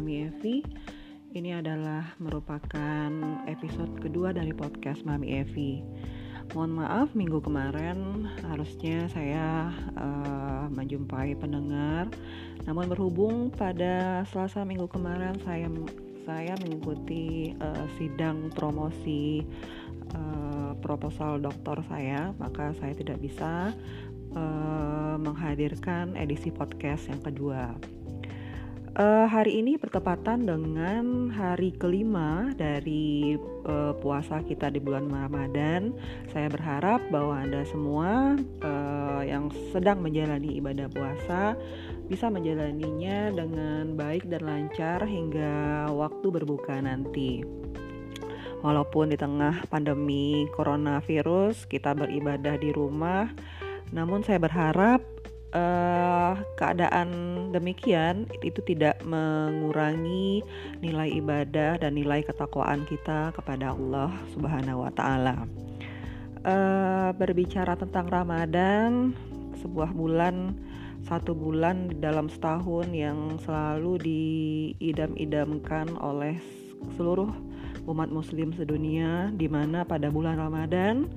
Mami Evi. Ini adalah merupakan episode kedua dari podcast Mami Evi. Mohon maaf minggu kemarin harusnya saya uh, menjumpai pendengar, namun berhubung pada Selasa minggu kemarin saya saya mengikuti uh, sidang promosi uh, proposal doktor saya, maka saya tidak bisa uh, menghadirkan edisi podcast yang kedua. Uh, hari ini bertepatan dengan hari kelima dari uh, puasa kita di bulan Ramadan. Saya berharap bahwa Anda semua uh, yang sedang menjalani ibadah puasa bisa menjalaninya dengan baik dan lancar hingga waktu berbuka nanti. Walaupun di tengah pandemi coronavirus kita beribadah di rumah, namun saya berharap uh, keadaan demikian itu tidak mengurangi nilai ibadah dan nilai ketakwaan kita kepada Allah Subhanahu wa taala. Uh, berbicara tentang Ramadan, sebuah bulan satu bulan dalam setahun yang selalu diidam-idamkan oleh seluruh umat muslim sedunia di mana pada bulan Ramadan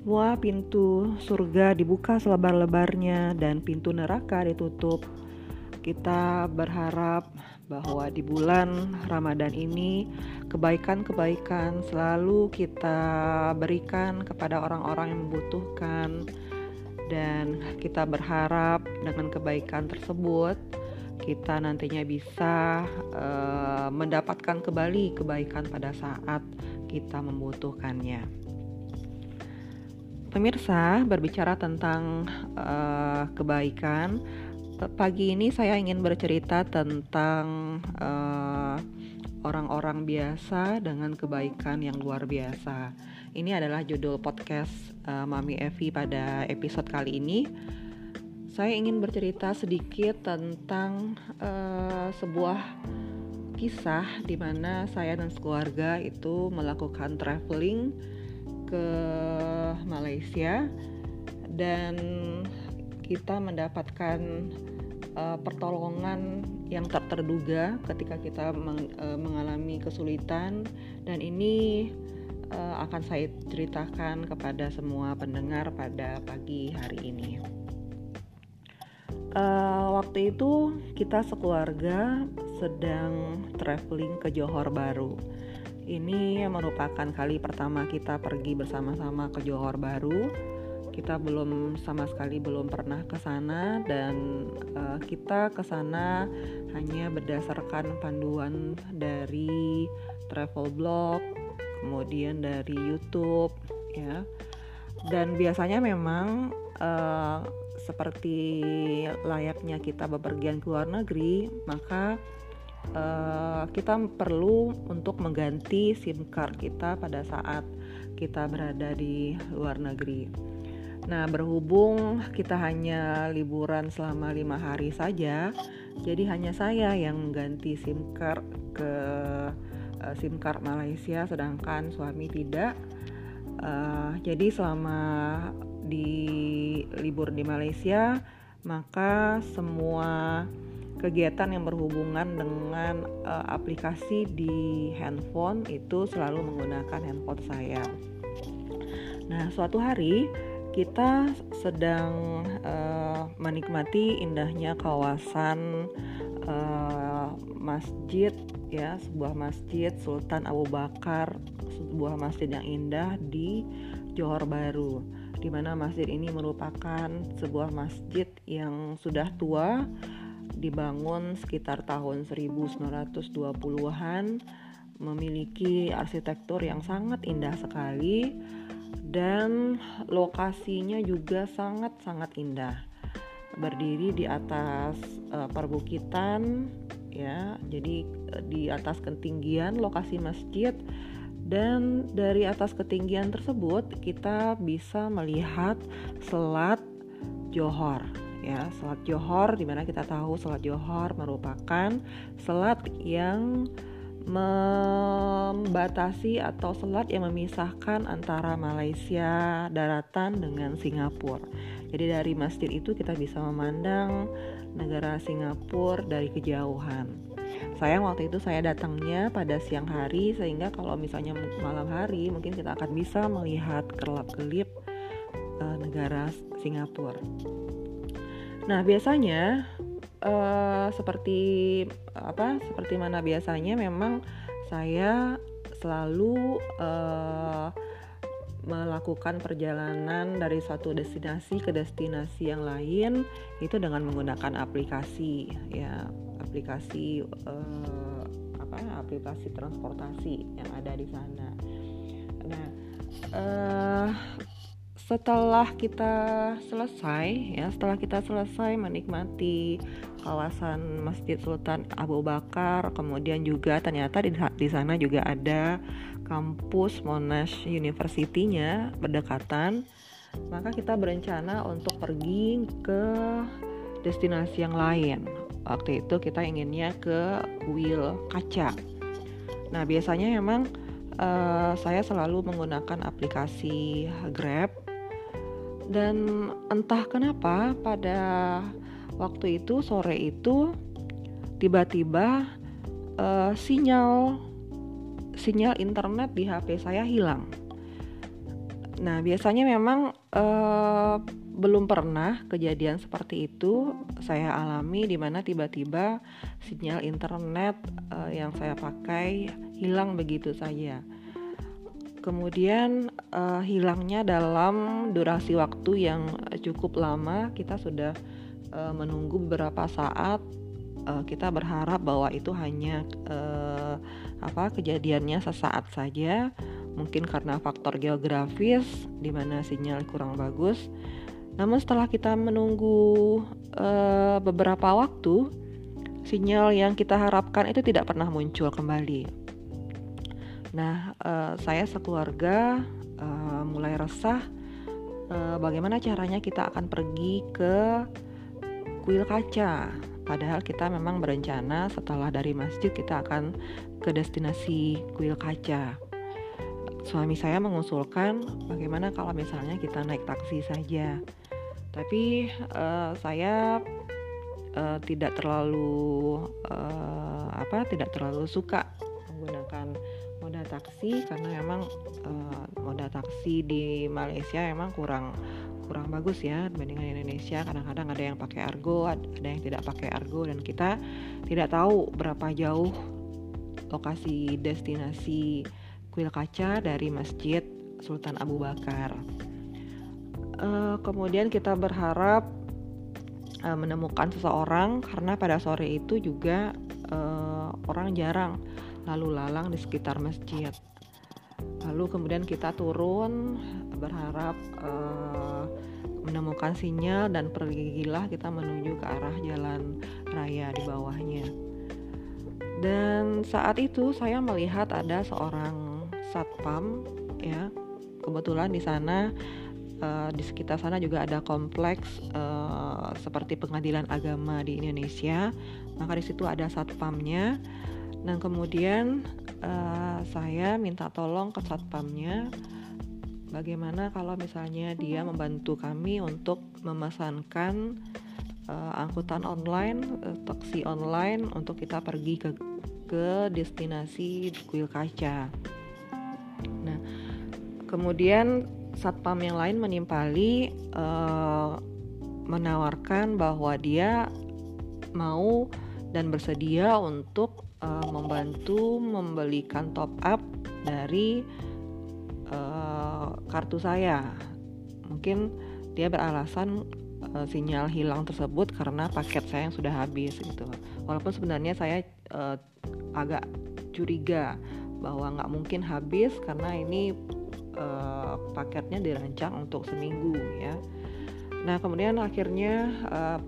semua pintu surga dibuka selebar-lebarnya dan pintu neraka ditutup. Kita berharap bahwa di bulan Ramadan ini kebaikan-kebaikan selalu kita berikan kepada orang-orang yang membutuhkan dan kita berharap dengan kebaikan tersebut kita nantinya bisa uh, mendapatkan kembali kebaikan pada saat kita membutuhkannya. Pemirsa, berbicara tentang uh, kebaikan, pagi ini saya ingin bercerita tentang eh, orang-orang biasa dengan kebaikan yang luar biasa. Ini adalah judul podcast uh, Mami Evi pada episode kali ini. Saya ingin bercerita sedikit tentang uh, sebuah kisah di mana saya dan keluarga itu melakukan traveling ke Malaysia dan kita mendapatkan uh, pertolongan yang tak terduga ketika kita meng, uh, mengalami kesulitan dan ini uh, akan saya ceritakan kepada semua pendengar pada pagi hari ini. Uh, waktu itu kita sekeluarga sedang traveling ke Johor Baru ini merupakan kali pertama kita pergi bersama-sama ke Johor Baru. Kita belum sama sekali belum pernah ke sana dan uh, kita ke sana hanya berdasarkan panduan dari travel blog, kemudian dari YouTube ya. Dan biasanya memang uh, seperti layaknya kita bepergian ke luar negeri, maka uh, kita perlu untuk mengganti SIM card kita pada saat kita berada di luar negeri. Nah, berhubung kita hanya liburan selama lima hari saja, jadi hanya saya yang mengganti SIM card ke uh, SIM card Malaysia, sedangkan suami tidak. Uh, jadi selama di libur di Malaysia, maka semua kegiatan yang berhubungan dengan uh, aplikasi di handphone itu selalu menggunakan handphone saya. Nah, suatu hari kita sedang uh, menikmati indahnya kawasan uh, masjid ya, sebuah masjid Sultan Abu Bakar, sebuah masjid yang indah di Johor Baru di mana masjid ini merupakan sebuah masjid yang sudah tua dibangun sekitar tahun 1920-an memiliki arsitektur yang sangat indah sekali dan lokasinya juga sangat-sangat indah. Berdiri di atas uh, perbukitan ya. Jadi uh, di atas ketinggian lokasi masjid dan dari atas ketinggian tersebut kita bisa melihat selat Johor ya selat Johor di mana kita tahu selat Johor merupakan selat yang membatasi atau selat yang memisahkan antara Malaysia daratan dengan Singapura. Jadi dari masjid itu kita bisa memandang negara Singapura dari kejauhan. sayang waktu itu saya datangnya pada siang hari sehingga kalau misalnya malam hari mungkin kita akan bisa melihat kelap-kelip uh, negara Singapura. Nah biasanya uh, seperti apa? Seperti mana biasanya memang saya selalu uh, melakukan perjalanan dari satu destinasi ke destinasi yang lain itu dengan menggunakan aplikasi ya aplikasi uh, apa aplikasi transportasi yang ada di sana. Nah, uh, setelah kita selesai ya setelah kita selesai menikmati kawasan Masjid Sultan Abu Bakar kemudian juga ternyata di, di sana juga ada kampus Monash University-nya berdekatan, maka kita berencana untuk pergi ke destinasi yang lain. Waktu itu kita inginnya ke kuil kaca. Nah, biasanya memang uh, saya selalu menggunakan aplikasi Grab dan entah kenapa pada waktu itu sore itu tiba-tiba uh, sinyal sinyal internet di HP saya hilang. Nah, biasanya memang uh, belum pernah kejadian seperti itu saya alami di mana tiba-tiba sinyal internet uh, yang saya pakai hilang begitu saja. Kemudian uh, hilangnya dalam durasi waktu yang cukup lama, kita sudah uh, menunggu beberapa saat uh, kita berharap bahwa itu hanya uh, apa kejadiannya sesaat saja. Mungkin karena faktor geografis di mana sinyal kurang bagus. Namun setelah kita menunggu uh, beberapa waktu sinyal yang kita harapkan itu tidak pernah muncul kembali nah uh, saya sekeluarga uh, mulai resah uh, bagaimana caranya kita akan pergi ke kuil kaca Padahal kita memang berencana setelah dari masjid kita akan ke destinasi kuil kaca. Suami saya mengusulkan bagaimana kalau misalnya kita naik taksi saja. Tapi uh, saya uh, tidak terlalu uh, apa tidak terlalu suka menggunakan moda taksi karena memang uh, moda taksi di Malaysia memang kurang kurang bagus ya dibandingkan Indonesia. Kadang-kadang ada yang pakai argo ada yang tidak pakai argo dan kita tidak tahu berapa jauh lokasi destinasi kuil kaca dari masjid Sultan Abu Bakar. Uh, kemudian kita berharap uh, menemukan seseorang karena pada sore itu juga uh, orang jarang lalu lalang di sekitar masjid lalu kemudian kita turun berharap uh, menemukan sinyal dan pergilah kita menuju ke arah jalan raya di bawahnya. Dan saat itu saya melihat ada seorang satpam ya. Kebetulan di sana uh, di sekitar sana juga ada kompleks uh, seperti pengadilan agama di Indonesia. Maka di situ ada satpamnya. Dan kemudian uh, saya minta tolong ke satpamnya bagaimana kalau misalnya dia membantu kami untuk memesankan uh, angkutan online, uh, taksi online untuk kita pergi ke ke destinasi kuil kaca. Nah, kemudian satpam yang lain menimpali uh, menawarkan bahwa dia mau dan bersedia untuk uh, membantu membelikan top up dari uh, kartu saya. Mungkin dia beralasan uh, sinyal hilang tersebut karena paket saya yang sudah habis gitu. Walaupun sebenarnya saya uh, agak curiga bahwa nggak mungkin habis karena ini uh, paketnya dirancang untuk seminggu ya. Nah kemudian akhirnya uh,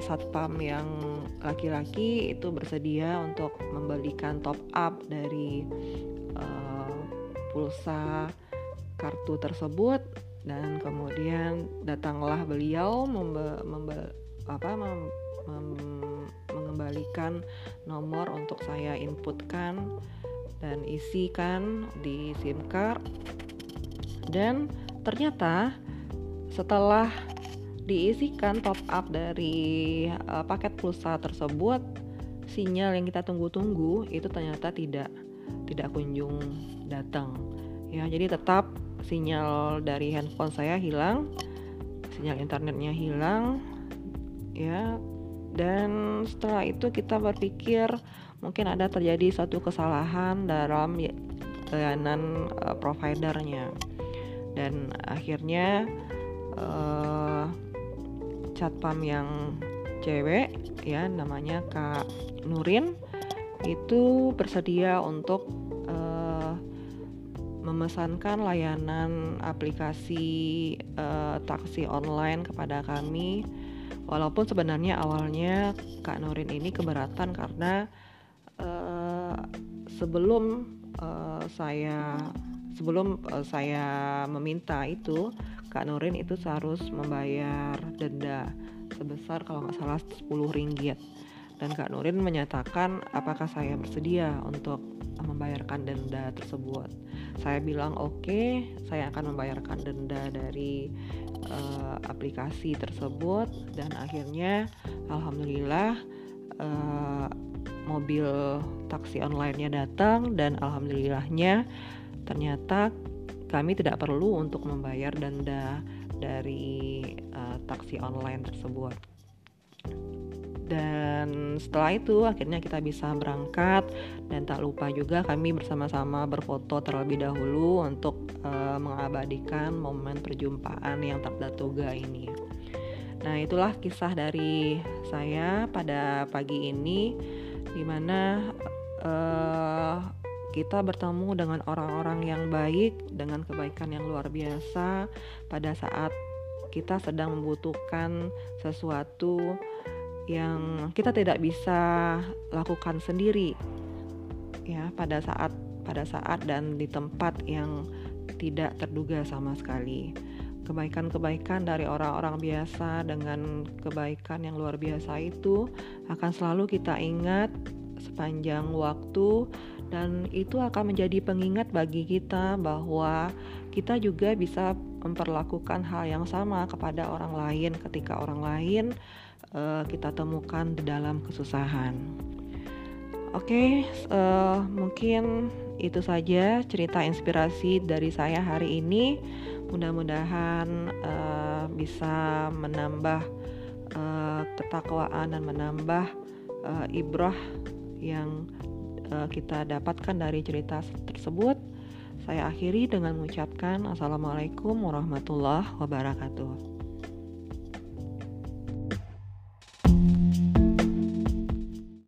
satpam yang laki-laki itu bersedia untuk membelikan top up dari uh, pulsa kartu tersebut. Dan kemudian datanglah beliau membe, membe, apa, mem, mem, mengembalikan nomor untuk saya inputkan dan isikan di SIM card. Dan ternyata setelah diisikan top up dari uh, paket pulsa tersebut sinyal yang kita tunggu-tunggu itu ternyata tidak tidak kunjung datang. Ya jadi tetap sinyal dari handphone saya hilang sinyal internetnya hilang ya. Dan setelah itu kita berpikir mungkin ada terjadi satu kesalahan dalam layanan uh, providernya. Dan akhirnya uh, catpam yang cewek ya namanya Kak Nurin itu bersedia untuk uh, memesankan layanan aplikasi uh, taksi online kepada kami. Walaupun sebenarnya awalnya Kak Nurin ini keberatan karena uh, sebelum uh, saya sebelum uh, saya meminta itu Kak Nurin itu harus membayar denda sebesar kalau nggak salah 10 ringgit dan Kak Nurin menyatakan apakah saya bersedia untuk membayarkan denda tersebut. Saya bilang oke, okay, saya akan membayarkan denda dari uh, aplikasi tersebut dan akhirnya alhamdulillah uh, mobil taksi online-nya datang dan alhamdulillahnya ternyata kami tidak perlu untuk membayar denda dari uh, taksi online tersebut. Dan setelah itu akhirnya kita bisa berangkat dan tak lupa juga kami bersama-sama berfoto terlebih dahulu untuk uh, mengabadikan momen perjumpaan yang tertatuga ini. Nah, itulah kisah dari saya pada pagi ini di mana uh, kita bertemu dengan orang-orang yang baik dengan kebaikan yang luar biasa pada saat kita sedang membutuhkan sesuatu yang kita tidak bisa lakukan sendiri ya pada saat pada saat dan di tempat yang tidak terduga sama sekali. Kebaikan-kebaikan dari orang-orang biasa dengan kebaikan yang luar biasa itu akan selalu kita ingat sepanjang waktu dan itu akan menjadi pengingat bagi kita bahwa kita juga bisa memperlakukan hal yang sama kepada orang lain ketika orang lain uh, kita temukan di dalam kesusahan. Oke, okay, uh, eh, mungkin itu saja cerita inspirasi dari saya hari ini. Mudah-mudahan uh, bisa menambah uh, ketakwaan dan menambah uh, ibrah yang uh, kita dapatkan dari cerita tersebut. Saya akhiri dengan mengucapkan Assalamualaikum warahmatullahi wabarakatuh.